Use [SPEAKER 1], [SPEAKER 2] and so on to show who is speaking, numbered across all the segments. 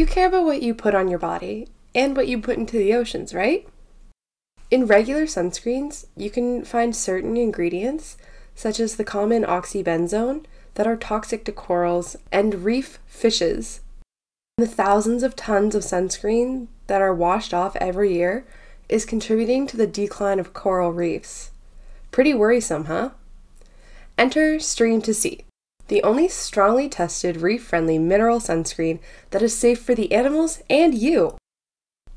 [SPEAKER 1] You care about what you put on your body and what you put into the oceans, right? In regular sunscreens, you can find certain ingredients, such as the common oxybenzone, that are toxic to corals and reef fishes. The thousands of tons of sunscreen that are washed off every year is contributing to the decline of coral reefs. Pretty worrisome, huh? Enter Stream to Sea, the only strongly tested reef friendly mineral sunscreen that is safe for the animals and you.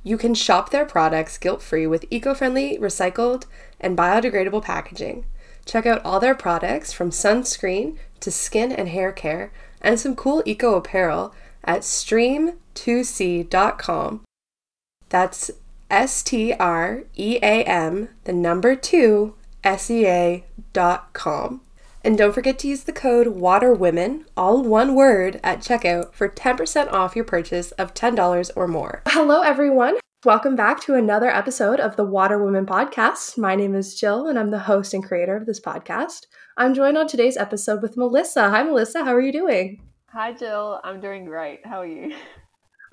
[SPEAKER 1] You can shop their products guilt free with eco friendly, recycled, and biodegradable packaging. Check out all their products from sunscreen to skin and hair care and some cool eco apparel at stream2sea.com. That's S T R E A M, the number two, S E A dot com. And don't forget to use the code WATERWOMEN, all one word, at checkout for 10% off your purchase of $10 or more. Hello, everyone. Welcome back to another episode of the Water Women podcast. My name is Jill, and I'm the host and creator of this podcast. I'm joined on today's episode with Melissa. Hi, Melissa. How are you doing?
[SPEAKER 2] Hi, Jill. I'm doing great. How are you?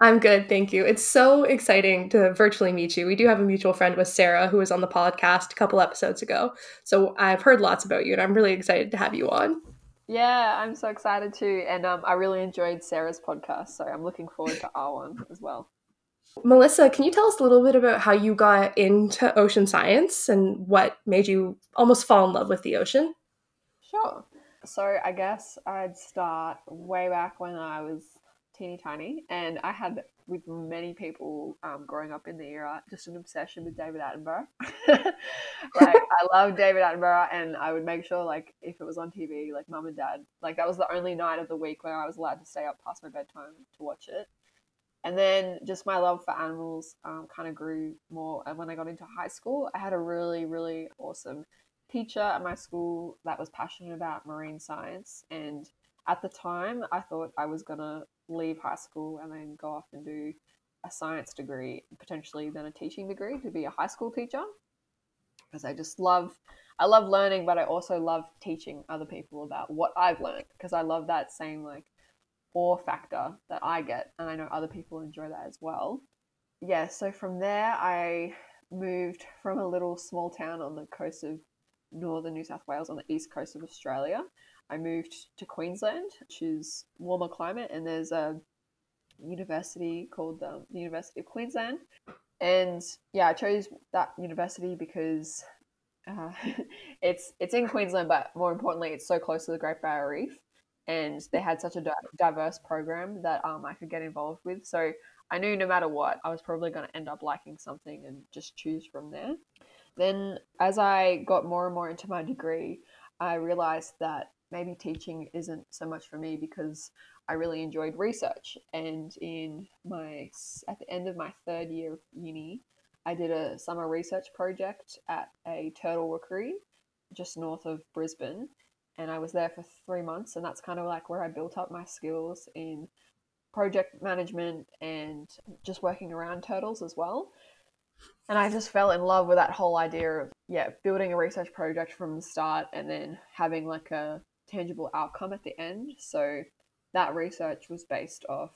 [SPEAKER 1] I'm good, thank you. It's so exciting to virtually meet you. We do have a mutual friend with Sarah who was on the podcast a couple episodes ago. So I've heard lots about you and I'm really excited to have you on.
[SPEAKER 2] Yeah, I'm so excited too. And um, I really enjoyed Sarah's podcast. So I'm looking forward to our one as well.
[SPEAKER 1] Melissa, can you tell us a little bit about how you got into ocean science and what made you almost fall in love with the ocean?
[SPEAKER 2] Sure. So I guess I'd start way back when I was teeny tiny, and I had with many people um, growing up in the era just an obsession with David Attenborough. like I love David Attenborough, and I would make sure like if it was on TV, like mum and dad, like that was the only night of the week where I was allowed to stay up past my bedtime to watch it. And then just my love for animals um, kind of grew more. And when I got into high school, I had a really, really awesome teacher at my school that was passionate about marine science. And at the time, I thought I was going to leave high school and then go off and do a science degree, potentially then a teaching degree to be a high school teacher. Because I just love, I love learning, but I also love teaching other people about what I've learned. Because I love that same like awe factor that I get, and I know other people enjoy that as well. Yeah, so from there, I moved from a little small town on the coast of northern New South Wales on the east coast of Australia I moved to Queensland, which is warmer climate, and there's a university called the University of Queensland. And yeah, I chose that university because uh, it's it's in Queensland, but more importantly, it's so close to the Great Barrier Reef, and they had such a diverse program that um, I could get involved with. So I knew no matter what, I was probably going to end up liking something and just choose from there. Then, as I got more and more into my degree, I realized that maybe teaching isn't so much for me because I really enjoyed research. And in my at the end of my third year of uni, I did a summer research project at a turtle rookery just north of Brisbane. And I was there for three months, and that's kind of like where I built up my skills in project management and just working around turtles as well. And I just fell in love with that whole idea of, yeah, building a research project from the start and then having like a tangible outcome at the end. So that research was based off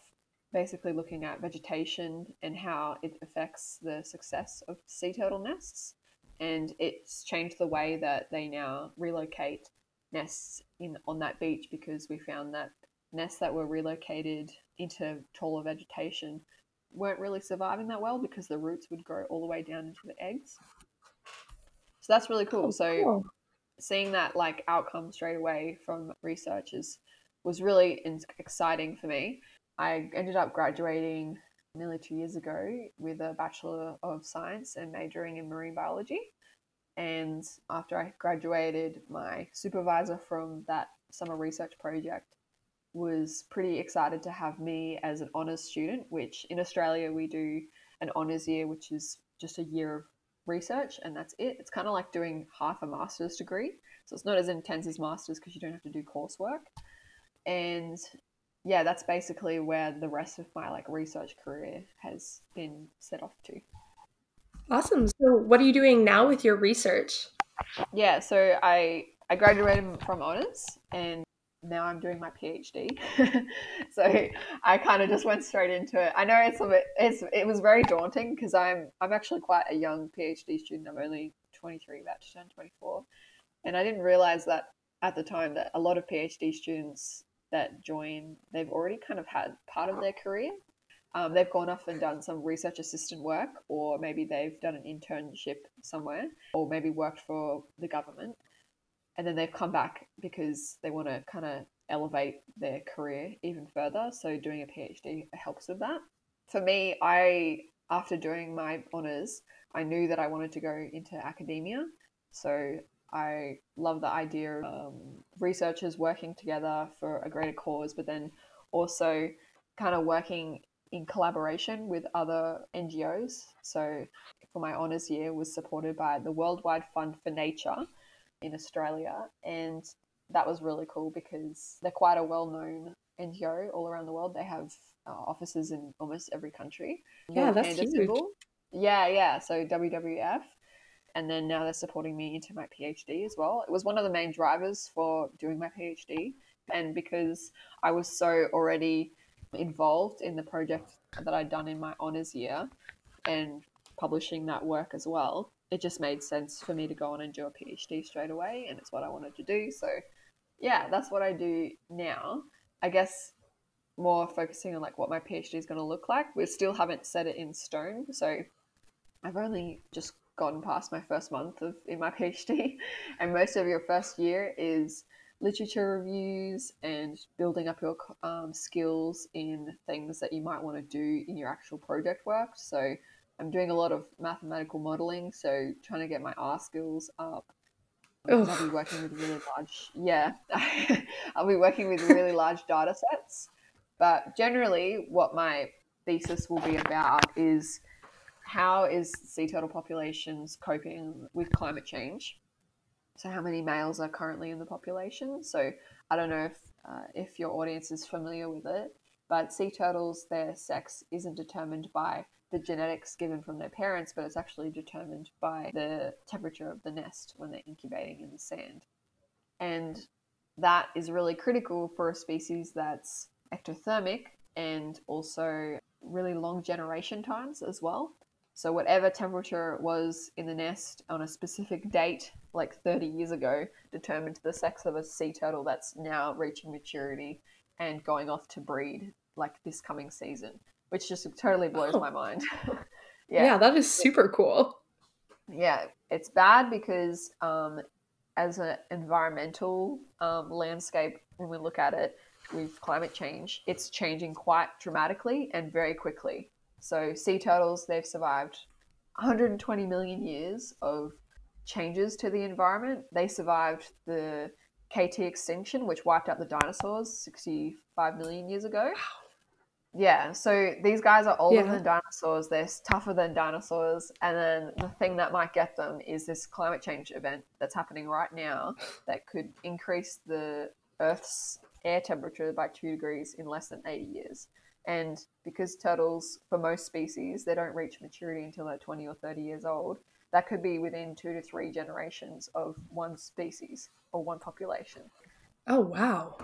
[SPEAKER 2] basically looking at vegetation and how it affects the success of sea turtle nests. And it's changed the way that they now relocate nests in on that beach because we found that nests that were relocated into taller vegetation weren't really surviving that well because the roots would grow all the way down into the eggs. So that's really cool. Oh, so cool seeing that like outcome straight away from researchers was really exciting for me. I ended up graduating nearly two years ago with a Bachelor of Science and majoring in marine biology. And after I graduated, my supervisor from that summer research project was pretty excited to have me as an honours student, which in Australia we do an honours year, which is just a year of research and that's it. It's kind of like doing half a master's degree. So it's not as intense as master's because you don't have to do coursework. And yeah, that's basically where the rest of my like research career has been set off to.
[SPEAKER 1] Awesome. So what are you doing now with your research?
[SPEAKER 2] Yeah, so I I graduated from honors and now I'm doing my PhD. so I kind of just went straight into it. I know it's a bit, it's it was very daunting because I'm I'm actually quite a young PhD student. I'm only 23, about to turn 24, and I didn't realize that at the time that a lot of PhD students that join they've already kind of had part of their career. Um, they've gone off and done some research assistant work, or maybe they've done an internship somewhere, or maybe worked for the government and then they've come back because they want to kind of elevate their career even further. So doing a PhD helps with that. For me, I after doing my honors, I knew that I wanted to go into academia. So I love the idea of um, researchers working together for a greater cause, but then also kind of working in collaboration with other NGOs. So for my honors year was supported by the Worldwide Fund for Nature, in Australia, and that was really cool because they're quite a well-known NGO all around the world. They have uh, offices in almost every country.
[SPEAKER 1] Yeah, that's huge.
[SPEAKER 2] Yeah, yeah. So WWF, and then now they're supporting me into my PhD as well. It was one of the main drivers for doing my PhD, and because I was so already involved in the project that I'd done in my honors year, and publishing that work as well, it just made sense for me to go on and do a PhD straight away, and it's what I wanted to do. So, yeah, that's what I do now. I guess more focusing on like what my PhD is going to look like. We still haven't set it in stone, so I've only just gotten past my first month of in my PhD, and most of your first year is literature reviews and building up your um, skills in things that you might want to do in your actual project work. So I'm doing a lot of mathematical modeling, so trying to get my R skills up. I'll be working with really large, yeah, I'll be working with really large data sets. But generally, what my thesis will be about is how is sea turtle populations coping with climate change? So, how many males are currently in the population? So, I don't know if uh, if your audience is familiar with it, but sea turtles, their sex isn't determined by the genetics given from their parents, but it's actually determined by the temperature of the nest when they're incubating in the sand. And that is really critical for a species that's ectothermic and also really long generation times as well. So, whatever temperature it was in the nest on a specific date, like 30 years ago, determined the sex of a sea turtle that's now reaching maturity and going off to breed like this coming season which just totally blows oh. my mind.
[SPEAKER 1] yeah. yeah, that is super cool.
[SPEAKER 2] Yeah, it's bad because um, as an environmental um, landscape, when we look at it with climate change, it's changing quite dramatically and very quickly. So, sea turtles, they've survived 120 million years of changes to the environment. They survived the KT extinction, which wiped out the dinosaurs 65 million years ago. Wow. Yeah, so these guys are older yeah. than dinosaurs, they're tougher than dinosaurs, and then the thing that might get them is this climate change event that's happening right now that could increase the Earth's air temperature by two degrees in less than 80 years. And because turtles, for most species, they don't reach maturity until they're 20 or 30 years old, that could be within two to three generations of one species or one population.
[SPEAKER 1] Oh, wow.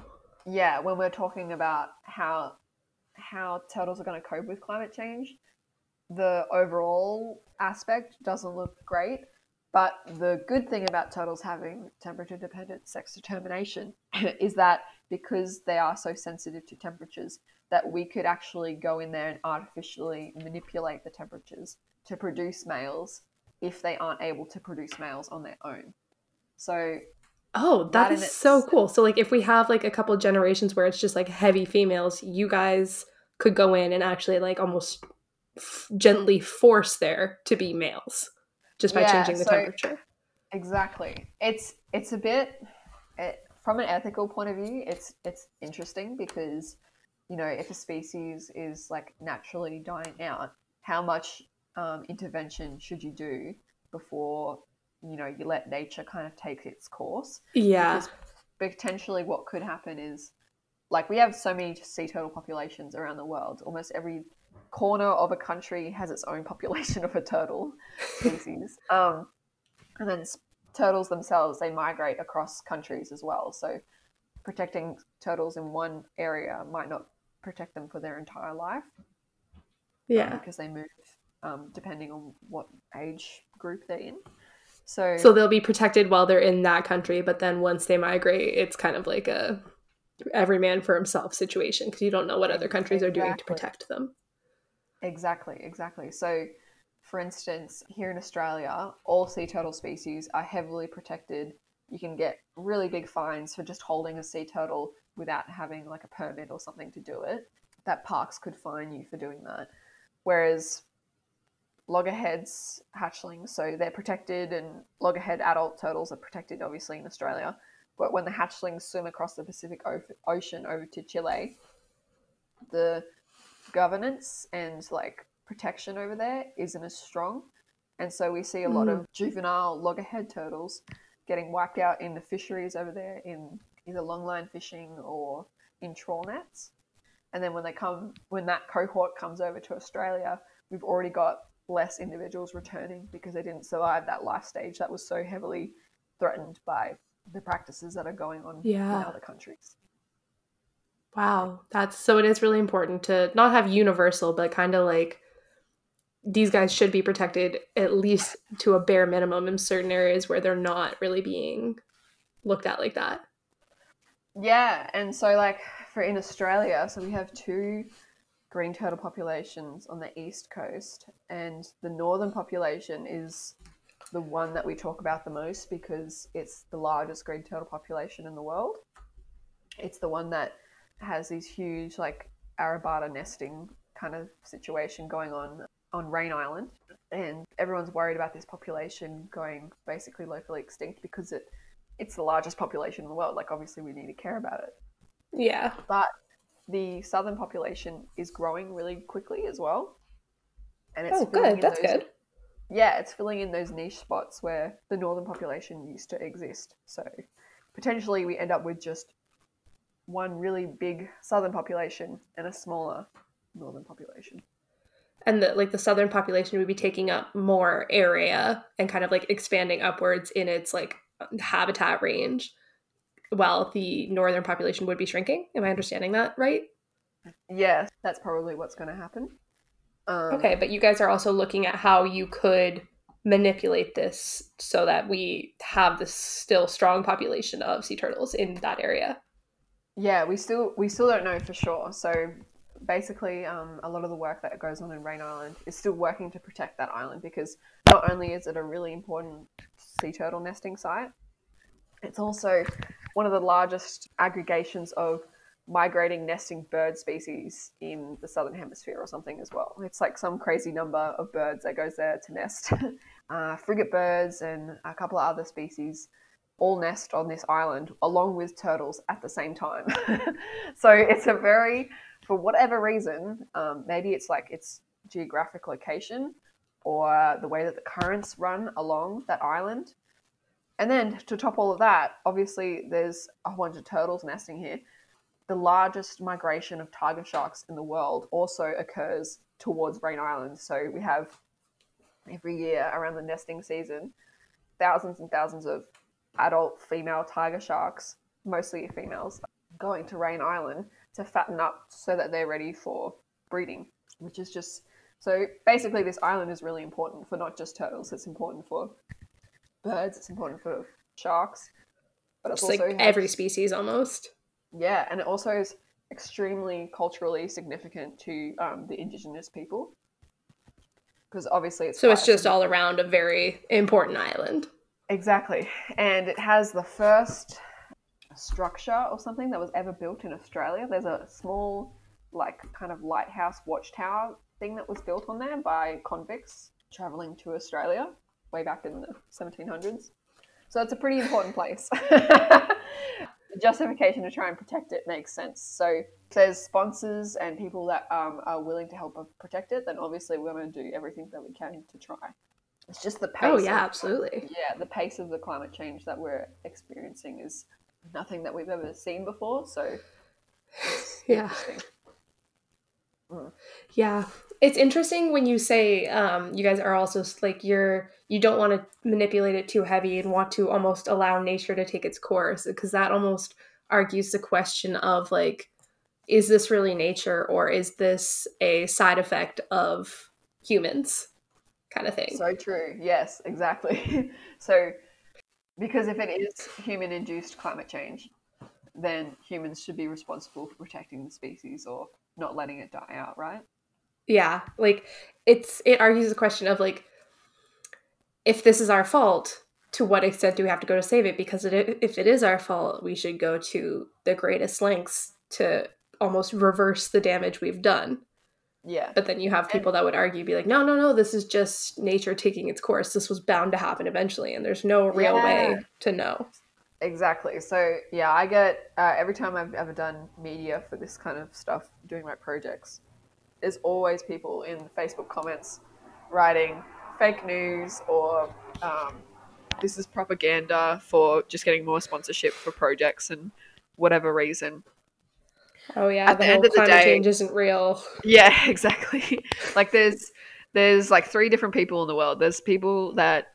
[SPEAKER 2] Yeah, when we're talking about how how turtles are going to cope with climate change. The overall aspect doesn't look great, but the good thing about turtles having temperature dependent sex determination is that because they are so sensitive to temperatures, that we could actually go in there and artificially manipulate the temperatures to produce males if they aren't able to produce males on their own. So
[SPEAKER 1] Oh, that, that is so cool. So like if we have like a couple generations where it's just like heavy females, you guys could go in and actually like almost f- gently force there to be males just by yeah, changing the so temperature.
[SPEAKER 2] Exactly. It's it's a bit it, from an ethical point of view, it's it's interesting because you know if a species is like naturally dying out, how much um, intervention should you do before you know you let nature kind of take its course?
[SPEAKER 1] Yeah. Because
[SPEAKER 2] potentially, what could happen is like we have so many sea turtle populations around the world. Almost every corner of a country has its own population of a turtle species. Um, and then turtles themselves they migrate across countries as well. So protecting turtles in one area might not protect them for their entire life.
[SPEAKER 1] Yeah.
[SPEAKER 2] Because they move um, depending on what age group they're in. So,
[SPEAKER 1] So they'll be protected while they're in that country, but then once they migrate, it's kind of like a every man for himself situation because you don't know what other countries are doing to protect them.
[SPEAKER 2] Exactly, exactly. So, for instance, here in Australia, all sea turtle species are heavily protected. You can get really big fines for just holding a sea turtle without having like a permit or something to do it. That parks could fine you for doing that. Whereas loggerheads, hatchlings, so they're protected, and loggerhead adult turtles are protected obviously in Australia. But when the hatchlings swim across the Pacific o- Ocean over to Chile, the governance and like protection over there isn't as strong. And so we see a lot hmm. of juvenile loggerhead turtles getting wiped out in the fisheries over there in either longline fishing or in trawl nets. And then when they come, when that cohort comes over to Australia, we've already got less individuals returning because they didn't survive that life stage that was so heavily threatened by the practices that are going on
[SPEAKER 1] Yeah.
[SPEAKER 2] in other countries.
[SPEAKER 1] Wow, that's so it is really important to not have universal, but kind of like these guys should be protected at least to a bare minimum in certain areas where they're not really being looked at like that.
[SPEAKER 2] Yeah, and so like for in Australia, so we have two green turtle populations on the east coast, and the northern population is the one that we talk about the most because it's the largest green turtle population in the world. It's the one that has these huge like arribada nesting kind of situation going on on Raine Island, and everyone's worried about this population going basically locally extinct because it it's the largest population in the world. Like obviously we need to care about it,
[SPEAKER 1] Yeah.
[SPEAKER 2] but the southern population is growing really quickly as well. And
[SPEAKER 1] it's
[SPEAKER 2] Oh,
[SPEAKER 1] good. That's
[SPEAKER 2] those-
[SPEAKER 1] good.
[SPEAKER 2] Yeah, it's filling in those niche spots where the northern population used to exist. So potentially we end up with just one really big southern population and a smaller northern population.
[SPEAKER 1] And that like the southern population would be taking up more area and kind of like expanding upwards in its like habitat range while the northern population would be shrinking. Am I understanding that right?
[SPEAKER 2] Yeah, that's probably what's going to happen. Um,
[SPEAKER 1] Okay, but you guys are also looking at how you could manipulate this so that we have this still strong population of sea turtles in that area.
[SPEAKER 2] Yeah, we still we still don't know for sure. So basically, um, a lot of the work that goes on in Raine Island is still working to protect that island because not only is it a really important sea turtle nesting site, it's also one of the largest aggregations of migrating nesting bird species in the southern hemisphere or something as well. It's like some crazy number of birds that goes there to nest. uh, frigate birds and a couple of other species all nest on this island along with turtles at the same time. so it's a very, for whatever reason, um, maybe it's like its geographic location or the way that the currents run along that island. And then to top all of that, obviously there's a whole bunch of turtles nesting here. The largest migration of tiger sharks in the world also occurs towards Raine Island. So we have every year around the nesting season, thousands and thousands of adult female tiger sharks, mostly females, going to Raine Island to fatten up so that they're ready for breeding, which is just so basically this island is really important for not just turtles, it's important for birds, it's important for sharks, but it's
[SPEAKER 1] Just like every species almost.
[SPEAKER 2] Yeah, and it also is extremely culturally significant to um, the indigenous people because obviously it's
[SPEAKER 1] So it's just all around a very important island.
[SPEAKER 2] Exactly. And it has the first structure or something that was ever built in Australia. There's a small, like, kind of lighthouse watchtower thing that was built on there by convicts traveling to Australia way back in the 1700s. So it's a pretty important place. the justification to try and protect it makes sense. So if there's sponsors and people that um, are willing to help us protect it, then obviously we're going to do everything that we can to try. It's just the pace.
[SPEAKER 1] Oh yeah,
[SPEAKER 2] of-
[SPEAKER 1] absolutely.
[SPEAKER 2] yeah, the pace of the climate change that we're experiencing is nothing that we've ever seen before. So,
[SPEAKER 1] Yeah.
[SPEAKER 2] interesting.
[SPEAKER 1] Yeah. It's interesting when you say um, you guys are also like you're you don't want to manipulate it too heavy and want to almost allow nature to take its course because that almost argues the question of like is this really nature or is this a side effect of humans kind of thing
[SPEAKER 2] So true. Yes, exactly. so, because if it is human induced climate change, then humans should be responsible for protecting the species or not letting it die out, right?
[SPEAKER 1] Yeah like it's it argues the question of like if this is our fault to what extent do we have to go to save it? Because it, if it is our fault we should go to the greatest lengths to almost reverse the damage we've done.
[SPEAKER 2] Yeah.
[SPEAKER 1] but then you have people that would argue be like no no no this is just nature taking its course. This was bound to happen eventually and there's no real way to know.
[SPEAKER 2] Exactly. So yeah, I get uh, every time I've ever done media for this kind of stuff, doing my projects, there's always people in the Facebook comments writing fake news or um, this is propaganda for just getting more sponsorship for projects and whatever reason.
[SPEAKER 1] oh yeah
[SPEAKER 2] At
[SPEAKER 1] the,
[SPEAKER 2] the
[SPEAKER 1] whole
[SPEAKER 2] end of the
[SPEAKER 1] climate
[SPEAKER 2] day-
[SPEAKER 1] change isn't real
[SPEAKER 2] Yeah, exactly. like there's there's like three different people in the world. There's people that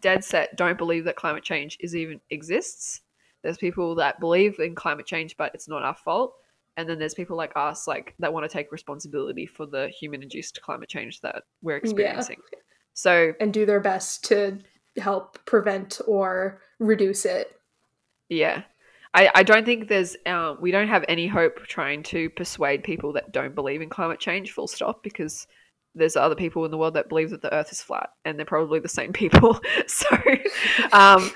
[SPEAKER 2] dead set don't believe that climate change is even exists. There's people that believe in climate change but it's not our fault. And then there's people like us like that want to take responsibility for the human induced climate change that we're experiencing. yeah. So
[SPEAKER 1] and do their best to help prevent or reduce it
[SPEAKER 2] Yeah. I, I don't think there's um, we don't have any hope trying to persuade people that don't believe in climate change full stop because there's other people in the world that believe that the earth is flat and they're probably the same people so um,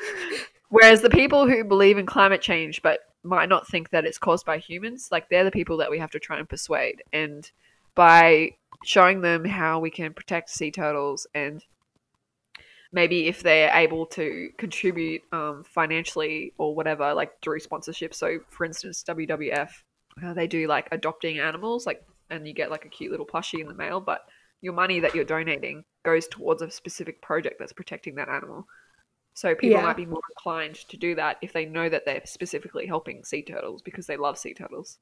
[SPEAKER 2] whereas the people who believe in climate change but might not think that it's caused by humans like they're the people that we have to try and persuade and by showing them how we can protect sea turtles and maybe if they're able to contribute um, financially or whatever, like through sponsorship. So, for instance, WWF, uh, they do like adopting animals, like, and you get like a cute little plushie in the mail, but your money that you're donating goes towards a specific project that's protecting that animal. So people
[SPEAKER 1] Yeah.
[SPEAKER 2] might be more inclined to do that if they know that they're specifically helping sea turtles because they love sea turtles.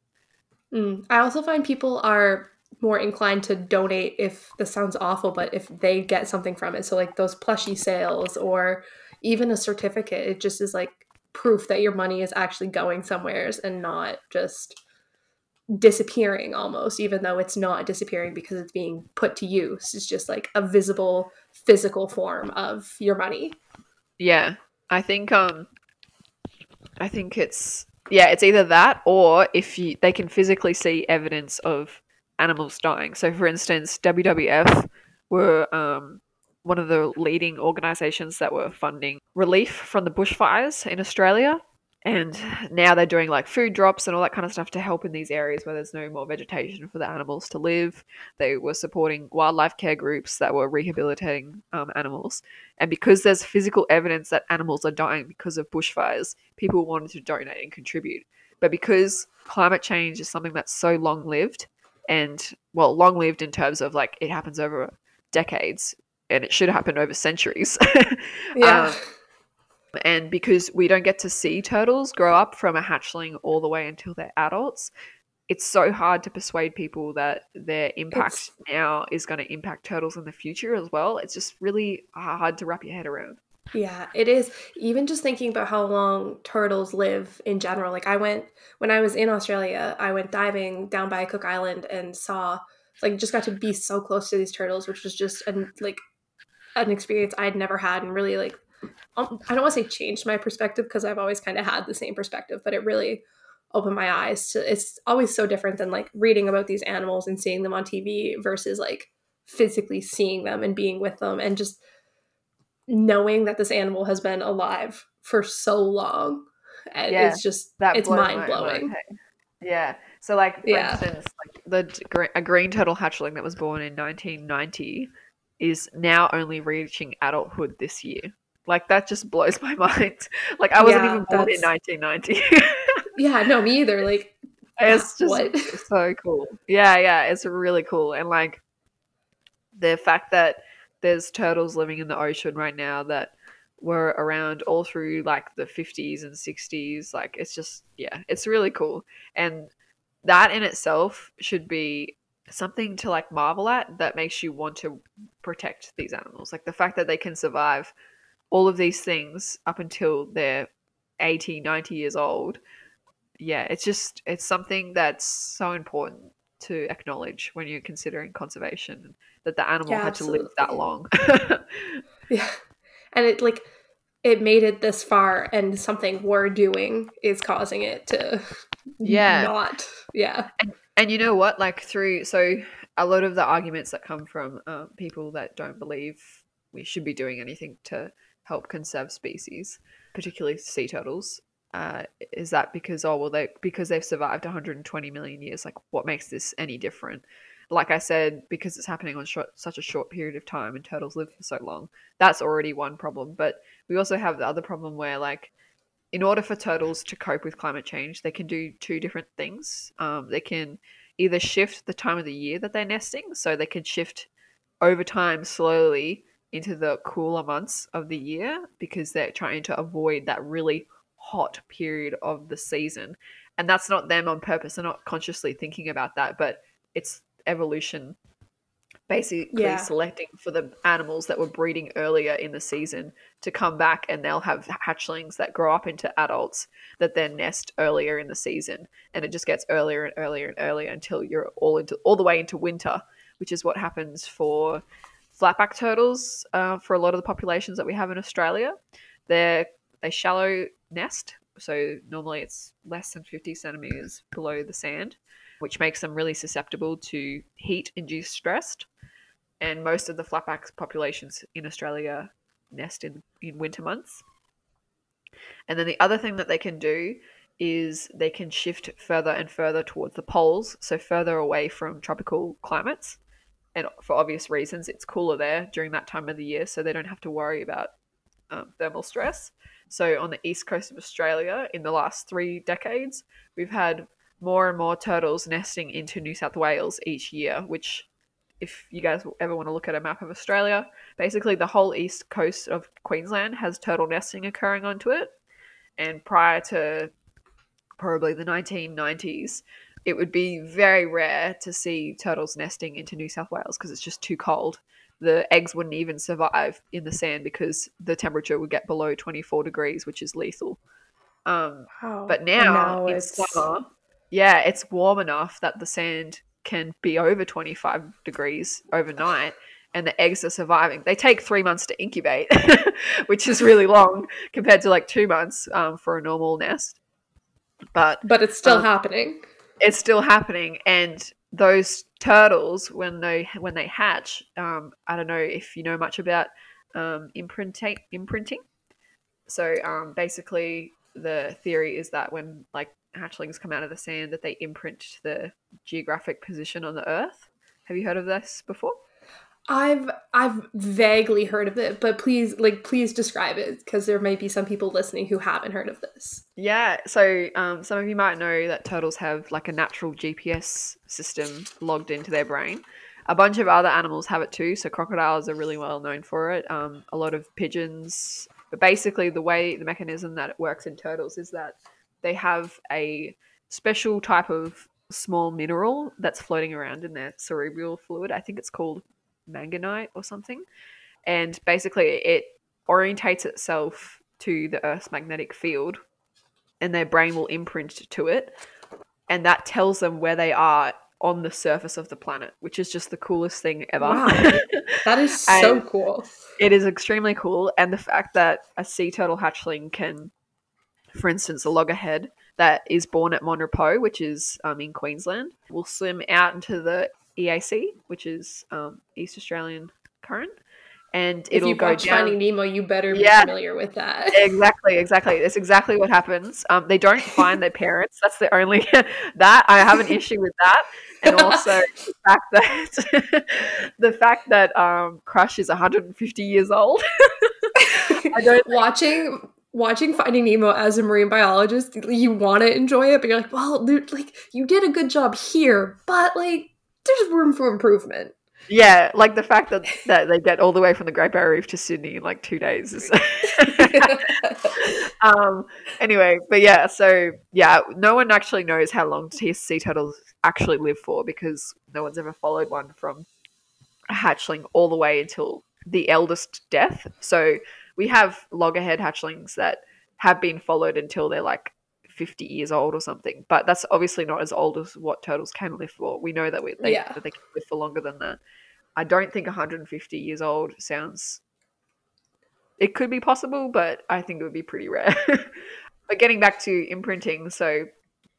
[SPEAKER 1] Mm. I also find people are more inclined to donate if this sounds awful, but if they get something from it. So, like those plushie sales or even a certificate, it just is like proof that your money is actually going somewheres and not just disappearing almost, even though it's not disappearing because it's being put to use. It's just like a visible physical form of your money.
[SPEAKER 2] Yeah, I think um, I think it's yeah, it's either that or if you they can physically see evidence of animals dying. So, for instance, WWF were um one of the leading organizations that were funding relief from the bushfires in Australia. And now they're doing like food drops and all that kind of stuff to help in these areas where there's no more vegetation for the animals to live. They were supporting wildlife care groups that were rehabilitating um, animals. And because there's physical evidence that animals are dying because of bushfires, people wanted to donate and contribute. But because climate change is something that's so long lived and, well, long lived in terms of like it happens over decades and it should happen over centuries.
[SPEAKER 1] Yeah.
[SPEAKER 2] Um, and because we don't get to see turtles grow up from a hatchling all the way until they're adults, it's so hard to persuade people that their impact
[SPEAKER 1] It's-
[SPEAKER 2] now is going to impact turtles in the future as well. It's just really hard to wrap your head around.
[SPEAKER 1] Yeah, it is. Even just thinking about how long turtles live in general. Like I went when I was in Australia, I went diving down by Cook Island and saw like just got to be so close to these turtles, which was just an like an experience I'd never had and really like Um, I don't want to say changed my perspective because I've always kind of had the same perspective, but it really opened my eyes to it's always so different than like reading about these animals and seeing them on TV versus like physically seeing them and being with them and just knowing that this animal has been alive for so long and
[SPEAKER 2] Yeah,
[SPEAKER 1] it's just
[SPEAKER 2] That
[SPEAKER 1] it's mind blowing.
[SPEAKER 2] Yeah. So, like for
[SPEAKER 1] Yeah.
[SPEAKER 2] instance, like the a green turtle hatchling that was born in 1990 is now only reaching adulthood this year. Like that just blows my mind. Like I wasn't
[SPEAKER 1] Yeah,
[SPEAKER 2] even born in 1990.
[SPEAKER 1] yeah no me either like
[SPEAKER 2] it's just
[SPEAKER 1] What?
[SPEAKER 2] so cool. Yeah, yeah, it's really cool. And like the fact that there's turtles living in the ocean right now that were around all through like the 50s and 60s, like it's just yeah, it's really cool. And that in itself should be something to like marvel at that makes you want to protect these animals. Like the fact that they can survive all of these things up until they're 80, 90 years old yeah, it's just it's something that's so important to acknowledge when you're considering conservation that the animal
[SPEAKER 1] Yeah,
[SPEAKER 2] had to live that long.
[SPEAKER 1] Yeah. And it like it made it this far and something we're doing is causing it to
[SPEAKER 2] Yeah.
[SPEAKER 1] not yeah.
[SPEAKER 2] and you know what? Like through so a lot of the arguments that come from um, people that don't believe we should be doing anything to help conserve species, particularly sea turtles, uh, is that because oh well they because they've survived 120 million years? Like what makes this any different? Like I said, because it's happening on short, such a short period of time and turtles live for so long, that's already one problem. But we also have the other problem where like in order for turtles to cope with climate change, they can do two different things. Um, they can either shift the time of the year that they're nesting, so they can shift over time slowly into the cooler months of the year because they're trying to avoid that really hot period of the season. And that's not them on purpose. They're not consciously thinking about that, but it's evolution basically
[SPEAKER 1] Yeah.
[SPEAKER 2] selecting for the animals that were breeding earlier in the season to come back and they'll have hatchlings that grow up into adults that then nest earlier in the season and it just gets earlier and earlier and earlier until you're all into all the way into winter which is what happens for flatback turtles uh, for a lot of the populations that we have in australia they're they shallow nest so normally it's less than 50 centimeters below the sand which makes them really susceptible to heat induced stress and most of the flatback populations in Australia nest in, in winter months. And then the other thing that they can do is they can shift further and further towards the poles, so further away from tropical climates. And for obvious reasons, it's cooler there during that time of the year, so they don't have to worry about um, thermal stress. So on the east coast of Australia, in the last three decades, we've had more and more turtles nesting into New South Wales each year, which if you guys ever want to look at a map of Australia, basically the whole east coast of Queensland has turtle nesting occurring onto it. And prior to probably the 1990s, it would be very rare to see turtles nesting into New South Wales because it's just too cold. The eggs wouldn't even survive in the sand because the temperature would get below 24 degrees, which is lethal. Um, but now, in summer, yeah, it's warm enough that the sand can be over 25 degrees overnight and the eggs are surviving. They take three months to incubate, which is really long compared to like two months um, for a normal nest. But
[SPEAKER 1] but it's still
[SPEAKER 2] um,
[SPEAKER 1] happening.
[SPEAKER 2] It's still happening. And those turtles when they when they hatch um, i don't know if you know much about um, imprinting imprinting. So um, basically the theory is that when like hatchlings come out of the sand that they imprint the geographic position on the earth. Have you heard of this before
[SPEAKER 1] I've I've vaguely heard of it, but please like please describe it because there might be some people listening who haven't heard of this.
[SPEAKER 2] Yeah, so um, some of you might know that turtles have like a natural GPS system logged into their brain. A bunch of other animals have it too. So crocodiles are really well known for it. Um, a lot of pigeons. But basically, the way the mechanism that it works in turtles is that they have a special type of small mineral that's floating around in their cerebral fluid. I think it's called manganite or something. And basically, it orientates itself to the Earth's magnetic field, and their brain will imprint to it. And that tells them where they are on the surface of the planet, which is just the coolest thing ever.
[SPEAKER 1] Wow. That is so cool.
[SPEAKER 2] it is extremely cool. And the fact that a sea turtle hatchling can, for instance, a loggerhead that is born at Mon Repos, which is um, in Queensland, will swim out into the EAC, which is um, East Australian current, and
[SPEAKER 1] If
[SPEAKER 2] it'll
[SPEAKER 1] you
[SPEAKER 2] go down.
[SPEAKER 1] Finding Nemo, you better be
[SPEAKER 2] Yeah.
[SPEAKER 1] familiar with that.
[SPEAKER 2] Exactly, exactly. That's exactly what happens. Um, they don't find their parents. That's the only that I have an issue with that, and also the fact that the fact that um, Crush is 150 years old. I don't.
[SPEAKER 1] watching watching Finding Nemo as a marine biologist, you want to enjoy it, but you're like, well, dude, like you did a good job here, but like there's room for improvement.
[SPEAKER 2] Yeah, like the fact that that they get all the way from the Great Barrier Reef to Sydney in like two days. Is um. Anyway, but yeah, so yeah, no one actually knows how long sea turtles actually live for because no one's ever followed one from a hatchling all the way until the eldest death. So we have loggerhead hatchlings that have been followed until they're like 150 years old or something. But that's obviously not as old as what turtles can live for. We know that we they,
[SPEAKER 1] Yeah.
[SPEAKER 2] that they can live for longer than that. I don't think 150 years old sounds. It could be possible, but I think it would be pretty rare. but getting back to imprinting, so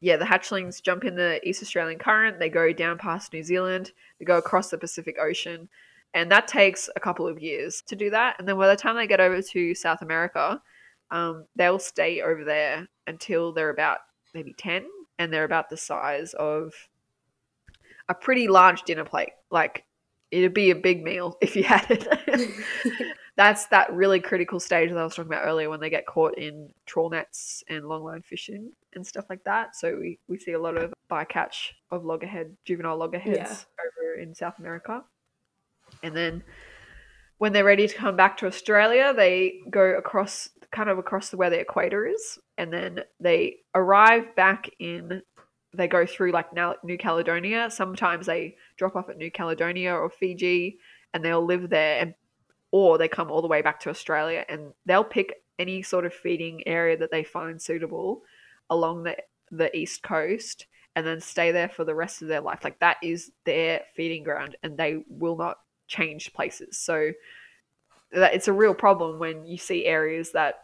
[SPEAKER 2] yeah, the hatchlings jump in the East Australian current. They go down past New Zealand. They go across the Pacific Ocean, and that takes a couple of years to do that. And then by the time they get over to South America, um, they'll stay over there until they're about maybe 10 and they're about the size of a pretty large dinner plate. Like it'd be a big meal if you had it. That's that really critical stage that i was talking about earlier when they get caught in trawl nets and longline fishing and stuff like that. So we, we see a lot of bycatch of loggerhead juvenile loggerheads
[SPEAKER 1] Yeah.
[SPEAKER 2] over in south america. And then when they're ready to come back to Australia, they go across kind of across the where the equator is, and then they arrive back in. They go through like New Caledonia. Sometimes they drop off at New Caledonia or Fiji, and they'll live there, and or they come all the way back to Australia, and they'll pick any sort of feeding area that they find suitable along the the east coast, and then stay there for the rest of their life. Like that is their feeding ground, and they will not change places. So that it's a real problem when you see areas that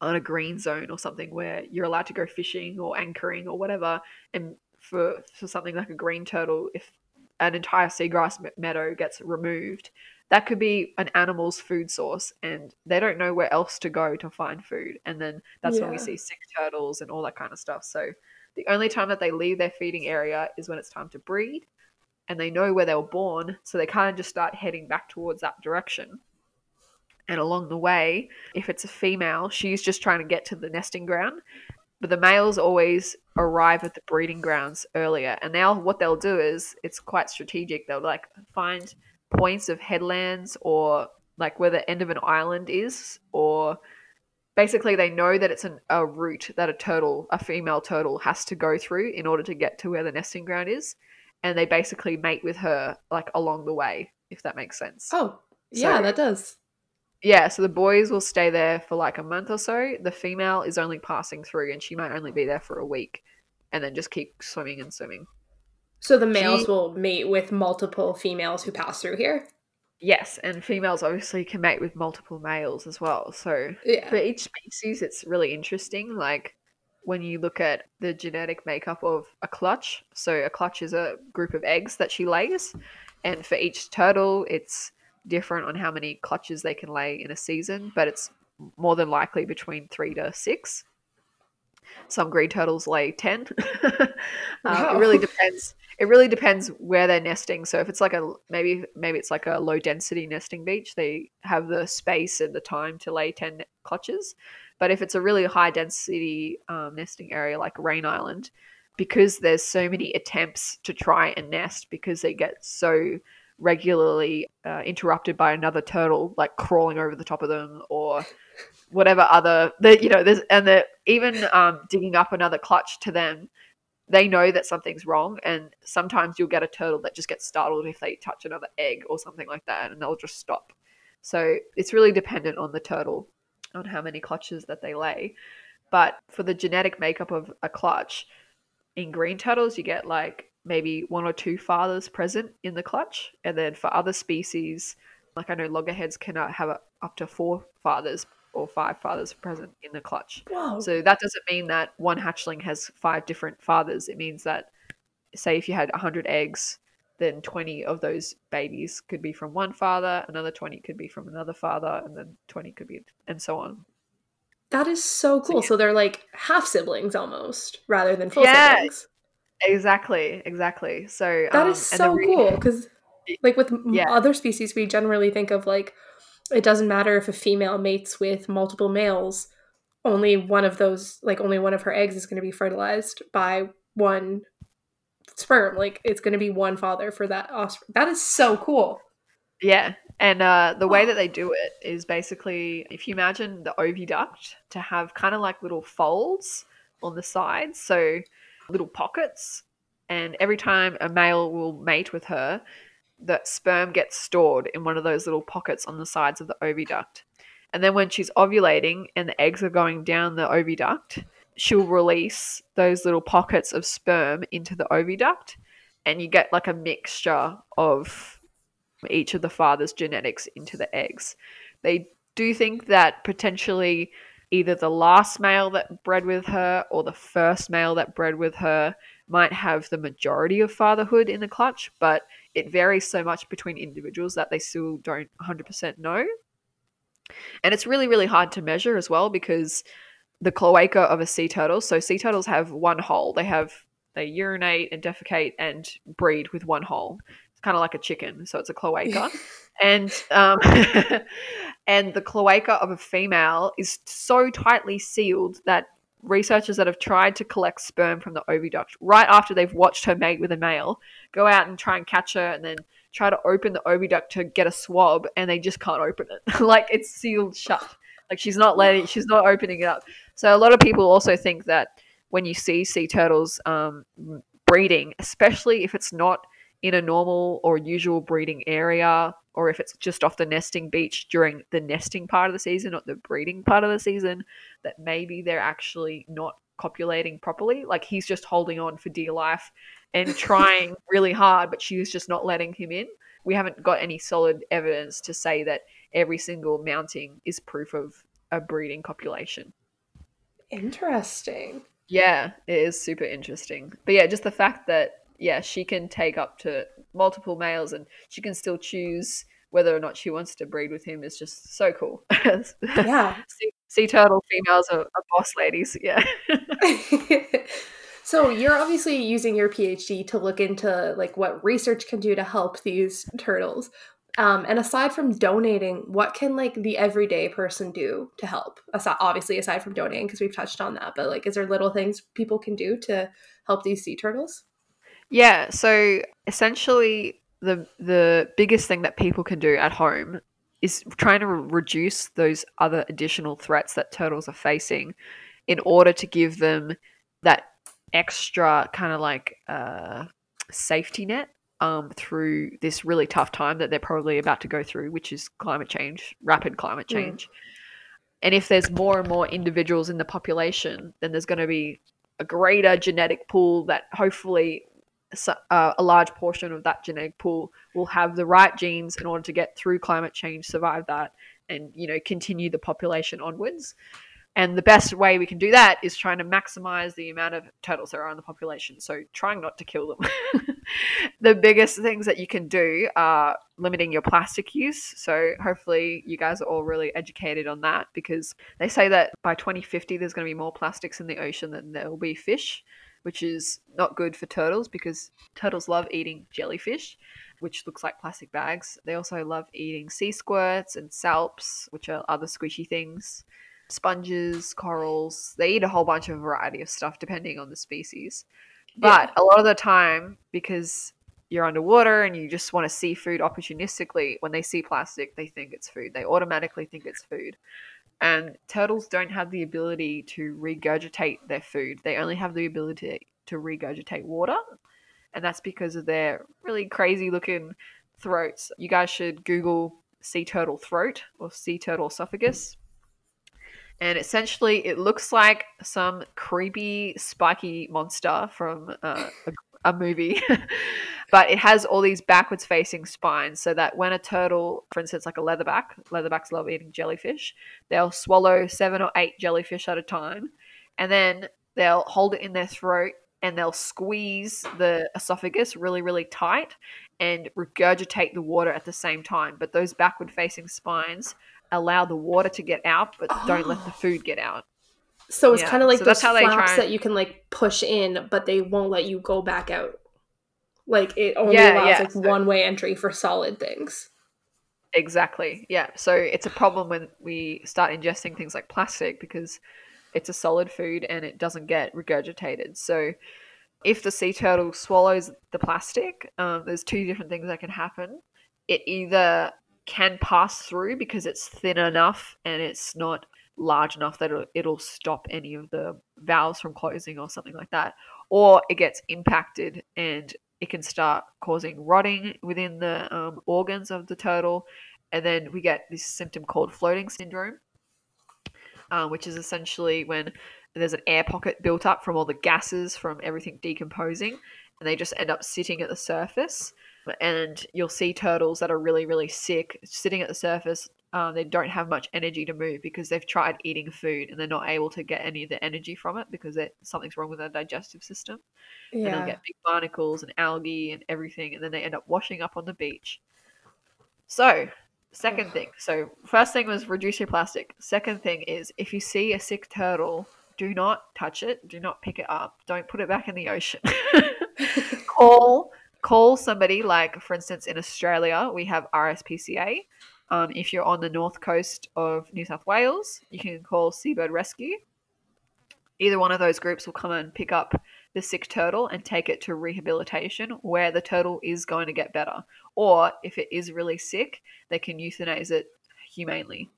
[SPEAKER 2] on a green zone or something where you're allowed to go fishing or anchoring or whatever. And for for something like a green turtle if an entire seagrass meadow gets removed that could be an animal's food source and they don't know where else to go to find food. And then that's when we see sick turtles and all that kind of stuff. So the only time that they leave their feeding area is when it's time to breed and they know where they were born, so they kind of just start heading back towards that direction. And along the way, if it's a female, she's just trying to get to the nesting ground. But the males always arrive at the breeding grounds earlier. And now what they'll do is it's quite strategic. They'll like find points of headlands or like where the end of an island is, or basically they know that it's an, a route that a turtle, a female turtle, has to go through in order to get to where the nesting ground is and they basically mate with her like along the way if that makes sense
[SPEAKER 1] Oh, yeah,
[SPEAKER 2] So-
[SPEAKER 1] that does.
[SPEAKER 2] Yeah so the boys will stay there for like a month or so the female is only passing through and she might only be there for a week and then just keep swimming and swimming
[SPEAKER 1] So the males
[SPEAKER 2] She-
[SPEAKER 1] will mate with multiple females who pass through here.
[SPEAKER 2] yes and females obviously can mate with multiple males as well so
[SPEAKER 1] Yeah.
[SPEAKER 2] for each species it's really interesting like when you look at the genetic makeup of a clutch so a clutch is a group of eggs that she lays and for each turtle it's different on how many clutches they can lay in a season but it's more than likely between three to six. Some green turtles lay 10 um,
[SPEAKER 1] Wow.
[SPEAKER 2] it really depends. It really depends where they're nesting. So if it's like a maybe maybe it's like a low density nesting beach they have the space and the time to lay 10 clutches. But if it's a really high density um, nesting area like Raine Island because there's so many attempts to try and nest because they get so regularly uh, interrupted by another turtle like crawling over the top of them or whatever other the you know there's and they're even um, digging up another clutch to them they know that something's wrong and sometimes you'll get a turtle that just gets startled if they touch another egg or something like that and they'll just stop. So it's really dependent on the turtle on how many clutches that they lay. But for the genetic makeup of a clutch in green turtles you get like maybe one or two fathers present in the clutch and then for other species like i know loggerheads can uh, have up to four fathers or five fathers present in the clutch
[SPEAKER 1] Whoa.
[SPEAKER 2] so that doesn't mean that one hatchling has five different fathers. It means that, say, if you had 100 eggs, then 20 of those babies could be from one father, another 20 could be from another father, and then 20 could be, and so on.
[SPEAKER 1] that is so cool.
[SPEAKER 2] yeah.
[SPEAKER 1] So they're like half siblings almost, rather than full
[SPEAKER 2] Yeah.
[SPEAKER 1] siblings.
[SPEAKER 2] Exactly, exactly. So
[SPEAKER 1] That
[SPEAKER 2] um,
[SPEAKER 1] is so
[SPEAKER 2] re-
[SPEAKER 1] cool because, like with
[SPEAKER 2] Yeah.
[SPEAKER 1] other species, we generally think of like it doesn't matter if a female mates with multiple males. Only one of those, like only one of her eggs, is going to be fertilized by one sperm. Like it's going to be one father for that offspring. That is so cool.
[SPEAKER 2] Yeah. And uh, the way that they do it is basically if you imagine the oviduct to have kind of like little folds on the sides, so little pockets, and every time a male will mate with her, the sperm gets stored in one of those little pockets on the sides of the oviduct. And then when she's ovulating and the eggs are going down the oviduct, she'll release those little pockets of sperm into the oviduct, and you get like a mixture of each of the father's genetics into the eggs. They do think that potentially either the last male that bred with her or the first male that bred with her might have the majority of fatherhood in the clutch, but it varies so much between individuals that they still don't 100% know. And it's really, really hard to measure as well because the cloaca of a sea turtle, so sea turtles have one hole. They have, they urinate and defecate and breed with one hole. It's kind of like a chicken, so it's a cloaca. and um, and the cloaca of a female is so tightly sealed that researchers that have tried to collect sperm from the oviduct right after they've watched her mate with a male go out and try and catch her and then try to open the oviduct to get a swab and they just can't open it. Like it's sealed shut. Like she's not letting she's not opening it up. So a lot of people also think that when you see sea turtles um, breeding especially if it's not in a normal or usual breeding area or if it's just off the nesting beach during the nesting part of the season, not the breeding part of the season, that maybe they're actually not copulating properly. Like he's just holding on for dear life and trying really hard, but she's just not letting him in. We haven't got any solid evidence to say that every single mounting is proof of a breeding copulation.
[SPEAKER 1] Interesting.
[SPEAKER 2] Yeah, it is super interesting. But yeah, just the fact that yeah, she can take up to multiple males and she can still choose whether or not she wants to breed with him is just so cool.
[SPEAKER 1] Yeah.
[SPEAKER 2] sea, sea, turtle females are, are boss ladies. Yeah.
[SPEAKER 1] so you're obviously using your PhD to look into like what research can do to help these turtles. Um, and aside from donating, what can like the everyday person do to help? Aside, obviously, aside from donating, because we've touched on that, but like, is there little things people can do to help these sea turtles?
[SPEAKER 2] Yeah, so essentially the the biggest thing that people can do at home is trying to reduce those other additional threats that turtles are facing in order to give them that extra kind of like uh, safety net um, through this really tough time that they're probably about to go through, which is climate change, rapid climate mm. change. Mm. And if there's more and more individuals in the population, then there's going to be a greater genetic pool that hopefully uh, a large portion of that genetic pool will have the right genes in order to get through climate change, survive that, and you know continue the population onwards. And the best way we can do that is trying to maximize the amount of turtles there are in the population. So trying not to kill them. the biggest things that you can do are limiting your plastic use. So hopefully you guys are all really educated on that because they say that by 2050 there's going to be more plastics in the ocean than there will be fish which is not good for turtles because turtles love eating jellyfish, which looks like plastic bags. They also love eating sea squirts and salps, which are other squishy things, sponges, corals. They eat a whole bunch of variety of stuff depending on the species. But yeah. a lot of the time, because you're underwater and you just want to see food opportunistically, when they see plastic, they think it's food. They automatically think it's food. And turtles don't have the ability to regurgitate their food. They only have the ability to regurgitate water. And that's because of their really crazy looking throats. You guys should Google sea turtle throat or sea turtle esophagus. And essentially, it looks like some creepy, spiky monster from uh, a, a movie. but it has all these backwards facing spines so that when a turtle, for instance, like a leatherback, leatherbacks love eating jellyfish, they'll swallow seven or eight jellyfish at a time and then they'll hold it in their throat and they'll squeeze the esophagus really, really tight and regurgitate the water at the same time. But those backward facing spines allow the water to get out, but oh. don't let the oh. food get out.
[SPEAKER 1] So it's yeah. kind of like so those flaps that you can like push in, but they won't let you go back out. Like it only yeah, allows yeah. like so, one way entry for solid things.
[SPEAKER 2] Exactly. Yeah. So it's a problem when we start ingesting things like plastic because it's a solid food and it doesn't get regurgitated. So if the sea turtle swallows the plastic, um, there's two different things that can happen. It either can pass through because it's thin enough and it's not large enough that it'll, it'll stop any of the valves from closing or something like that, or it gets impacted and it can start causing rotting within the um, organs of the turtle. And then we get this symptom called floating syndrome, uh, which is essentially when there's an air pocket built up from all the gases from everything decomposing, and they just end up sitting at the surface. And you'll see turtles that are really, really sick sitting at the surface. Uh, they don't have much energy to move because they've tried eating food and they're not able to get any of the energy from it because something's wrong with their digestive system. Yeah. And they'll get big barnacles and algae and everything, and then they end up washing up on the beach. So, second thing. So, first thing was reduce your plastic. Second thing is if you see a sick turtle, do not touch it. Do not pick it up. Don't put it back in the ocean. call call somebody like for instance in Australia we have RSPCA. Um, if you're on the north coast of New South Wales, you can call Seabird Rescue. Either one of those groups will come and pick up the sick turtle and take it to rehabilitation where the turtle is going to get better. Or if it is really sick, they can euthanize it humanely.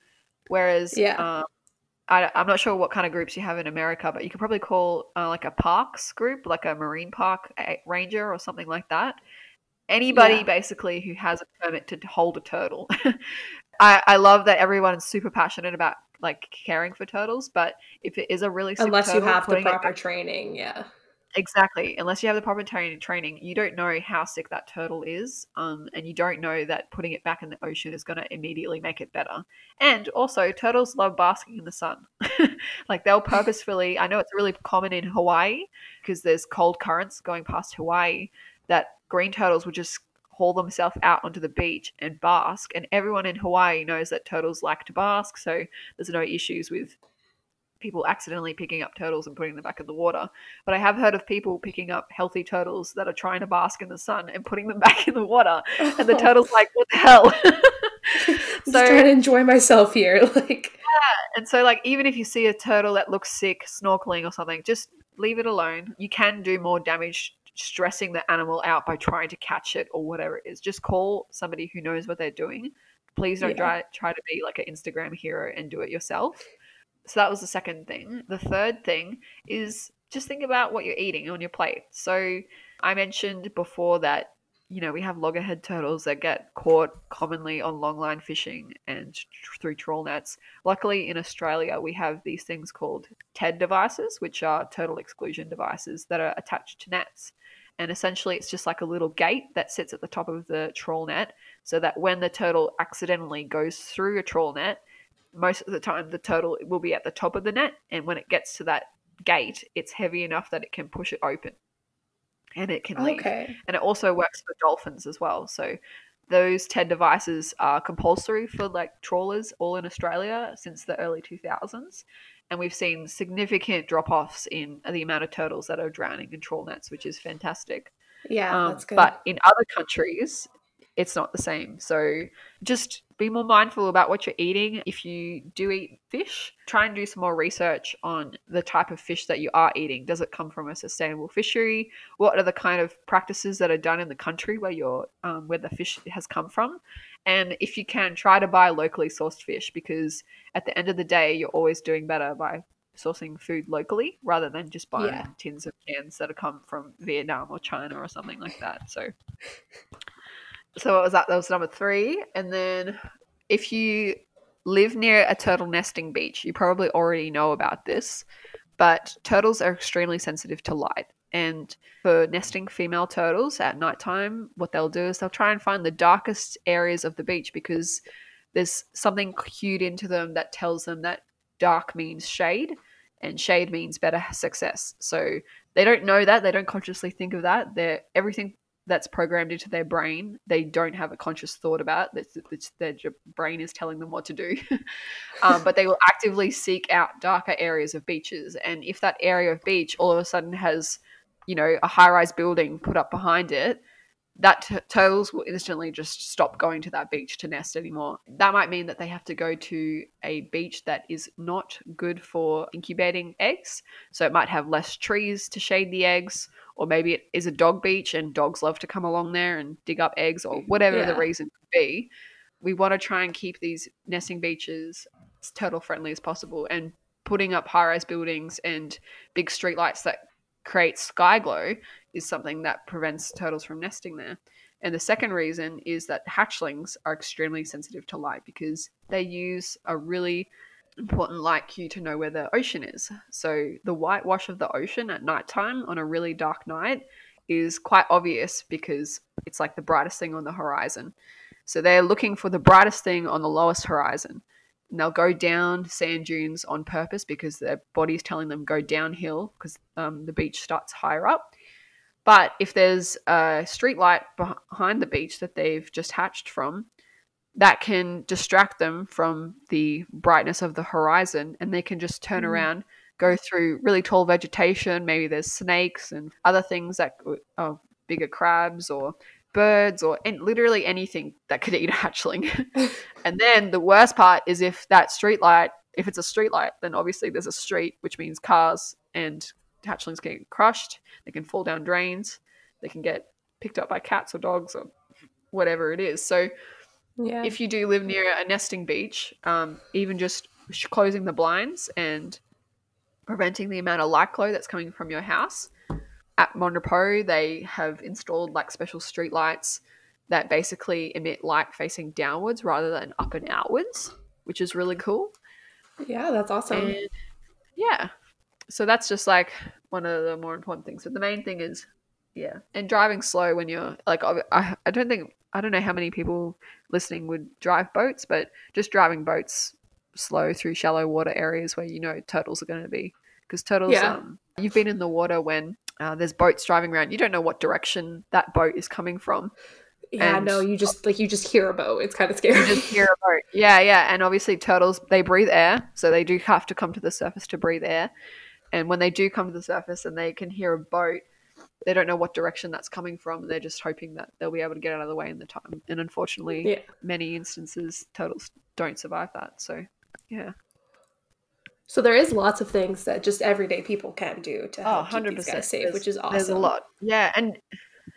[SPEAKER 2] Whereas yeah. Um, I, am not sure what kind of groups you have in America, but you could probably call uh, like a parks group, like a marine park ranger or something like that. Anybody yeah. basically who has a permit to hold a turtle. I, I love that everyone's super passionate about like caring for turtles, but if it is a really
[SPEAKER 1] unless
[SPEAKER 2] turtle,
[SPEAKER 1] you have the proper training, yeah,
[SPEAKER 2] Exactly. Unless you have the proper training, you don't know how sick that turtle is, um, and you don't know that putting it back in the ocean is going to immediately make it better. And also, turtles love basking in the sun. like they'll purposefully. I know it's really common in Hawaii because there's cold currents going past Hawaii. That green turtles would just haul themselves out onto the beach and bask, and everyone in Hawaii knows that turtles like to bask, so there's no issues with people accidentally picking up turtles and putting them back in the water. But I have heard of people picking up healthy turtles that are trying to bask in the sun and putting them back in the water. And the turtle's like, what the hell?
[SPEAKER 1] so, Just trying to enjoy myself here. Like
[SPEAKER 2] Yeah. And so like even if you see a turtle that looks sick snorkeling or something, just leave it alone. You can do more damage stressing the animal out by trying to catch it or whatever it is. Just call somebody who knows what they're doing. Please don't yeah. try try to be like an Instagram hero and do it yourself. So that was the second thing. The third thing is just think about what you're eating on your plate. So I mentioned before that you know we have loggerhead turtles that get caught commonly on longline fishing and through trawl nets. Luckily in Australia we have these things called TED devices, which are turtle exclusion devices that are attached to nets. And essentially it's just like a little gate that sits at the top of the trawl net so that when the turtle accidentally goes through a trawl net, most of the time the turtle will be at the top of the net and when it gets to that gate it's heavy enough that it can push it open and it can leave okay. and it also works for dolphins as well so those TED devices are compulsory for like trawlers all in Australia since the early 2000s and we've seen significant drop-offs in the amount of turtles that are drowning in trawl nets which is fantastic
[SPEAKER 1] yeah um, that's good.
[SPEAKER 2] but in other countries it's not the same. So just be more mindful about what you're eating. If you do eat fish, try and do some more research on the type of fish that you are eating. Does it come from a sustainable fishery? What are the kind of practices that are done in the country where you're um, where the fish has come from? And if you can, try to buy locally sourced fish because at the end of the day, you're always doing better by sourcing food locally rather than just buying yeah. tins of cans that have come from Vietnam or China or something like that. So so what was that? That was number three. And then if you live near a turtle nesting beach, you probably already know about this, but turtles are extremely sensitive to light. And for nesting female turtles at nighttime, what they'll do is they'll try and find the darkest areas of the beach because there's something cued into them that tells them that dark means shade and shade means better success. So they don't know that, they don't consciously think of that. They're everything that's programmed into their brain they don't have a conscious thought about it's their brain is telling them what to do. Um, but they will actively seek out darker areas of beaches. And if that area of beach all of a sudden has you know a high-rise building put up behind it that t- turtles will instantly just stop going to that beach to nest anymore. That might mean that they have to go to a beach that is not good for incubating eggs. So it might have less trees to shade the eggs, or maybe it is a dog beach and dogs love to come along there and dig up eggs, or whatever yeah. the reason could be. We want to try and keep these nesting beaches as turtle friendly as possible and putting up high rise buildings and big streetlights that create sky glow is something that prevents turtles from nesting there. And the second reason is that hatchlings are extremely sensitive to light because they use a really important light cue to know where the ocean is. So the whitewash of the ocean at nighttime on a really dark night is quite obvious because it's like the brightest thing on the horizon. So they're looking for the brightest thing on the lowest horizon. And they'll go down sand dunes on purpose because their body's telling them go downhill because um, the beach starts higher up. But if there's a street light behind the beach that they've just hatched from, that can distract them from the brightness of the horizon and they can just turn mm. around go through really tall vegetation maybe there's snakes and other things that are bigger crabs or birds or and literally anything that could eat a hatchling and then the worst part is if that street light if it's a street light then obviously there's a street which means cars and hatchlings get crushed they can fall down drains they can get picked up by cats or dogs or whatever it is so yeah. If you do live near a nesting beach, um, even just closing the blinds and preventing the amount of light glow that's coming from your house. At Mon Repos, they have installed like special street lights that basically emit light facing downwards rather than up and outwards, which is really cool.
[SPEAKER 1] Yeah, that's awesome.
[SPEAKER 2] And yeah. So that's just like one of the more important things. But the main thing is, yeah, and driving slow when you're like, I, I don't think I don't know how many people listening would drive boats, but just driving boats slow through shallow water areas where you know turtles are going to be. Because turtles, yeah. um, you've been in the water when uh, there's boats driving around. You don't know what direction that boat is coming from.
[SPEAKER 1] Yeah, and no, you just like you just hear a boat. It's kind of scary.
[SPEAKER 2] You just hear a boat. Yeah, yeah, and obviously turtles they breathe air, so they do have to come to the surface to breathe air. And when they do come to the surface and they can hear a boat, they don't know what direction that's coming from. They're just hoping that they'll be able to get out of the way in the time. And unfortunately, yeah. many instances, turtles don't survive that. So, yeah.
[SPEAKER 1] So there is lots of things that just everyday people can do to help oh, 100%. keep these guys safe, there's, which is awesome.
[SPEAKER 2] There's a lot, yeah, and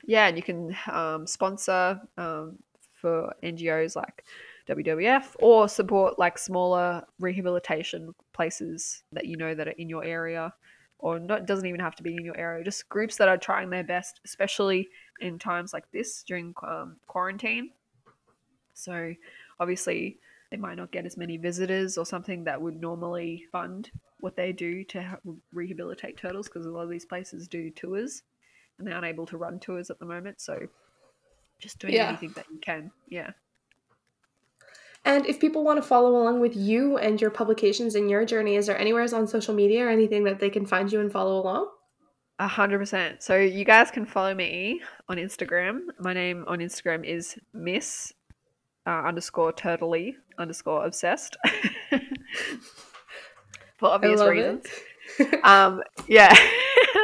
[SPEAKER 2] yeah, and you can um, sponsor um, for NGOs like WWF or support like smaller rehabilitation places that you know that are in your area or not doesn't even have to be in your area just groups that are trying their best especially in times like this during um, quarantine. So obviously they might not get as many visitors or something that would normally fund what they do to rehabilitate turtles because a lot of these places do tours and they're unable to run tours at the moment so just doing yeah. anything that you can. Yeah
[SPEAKER 1] and if people want to follow along with you and your publications and your journey, is there anywhere on social media or anything that they can find you and follow along?
[SPEAKER 2] A hundred percent. So you guys can follow me on Instagram. My name on Instagram is Miss uh, underscore turtley underscore obsessed for obvious reasons. um, yeah,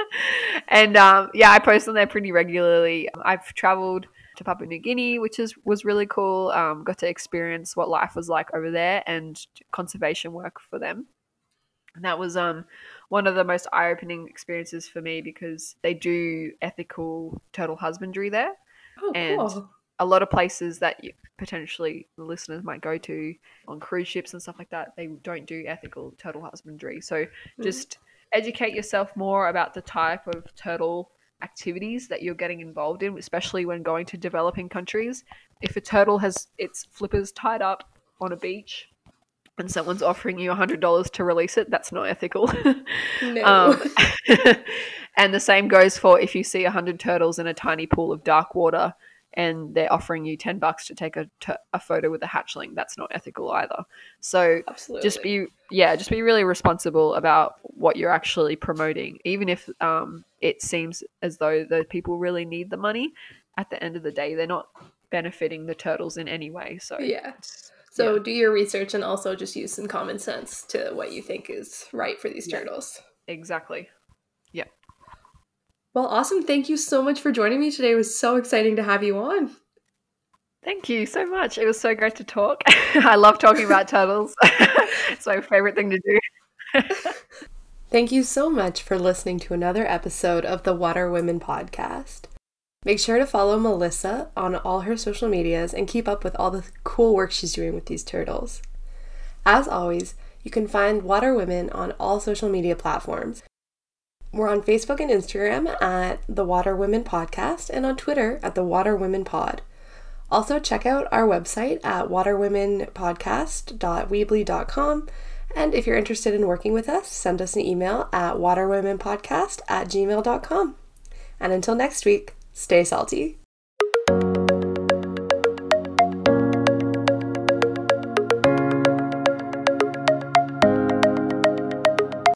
[SPEAKER 2] and um, yeah, I post on there pretty regularly. I've traveled to Papua New Guinea, which is was really cool. Um, got to experience what life was like over there and conservation work for them. And that was um, one of the most eye opening experiences for me because they do ethical turtle husbandry there. Oh, and cool. a lot of places that you, potentially the listeners might go to on cruise ships and stuff like that, they don't do ethical turtle husbandry. So mm. just educate yourself more about the type of turtle activities that you're getting involved in, especially when going to developing countries. If a turtle has its flippers tied up on a beach and someone's offering you $100 to release it, that's not ethical. no. Um, and the same goes for if you see 100 turtles in a tiny pool of dark water and they're offering you 10 bucks to take a, a photo with a hatchling. That's not ethical either. So Absolutely. just be yeah just be really responsible about what you're actually promoting even if um, it seems as though the people really need the money at the end of the day they're not benefiting the turtles in any way. So
[SPEAKER 1] yeah. so yeah. do your research and also just use some common sense to what you think is right for these turtles.
[SPEAKER 2] Exactly. yeah
[SPEAKER 1] well, awesome. Thank you so much for joining me today. It was so exciting to have you on.
[SPEAKER 2] Thank you so much. It was so great to talk. I love talking about turtles. it's my favorite thing to do.
[SPEAKER 1] Thank you so much for listening to another episode of the Water Women podcast. Make sure to follow Melissa on all her social medias and keep up with all the cool work she's doing with these turtles. As always, you can find Water Women on all social media platforms. We're on Facebook and Instagram at the Water Women Podcast and on Twitter at the Water Women Pod. Also, check out our website at waterwomenpodcast.weebly.com And if you're interested in working with us, send us an email at waterwomenpodcast at gmail.com. And until next week, stay salty.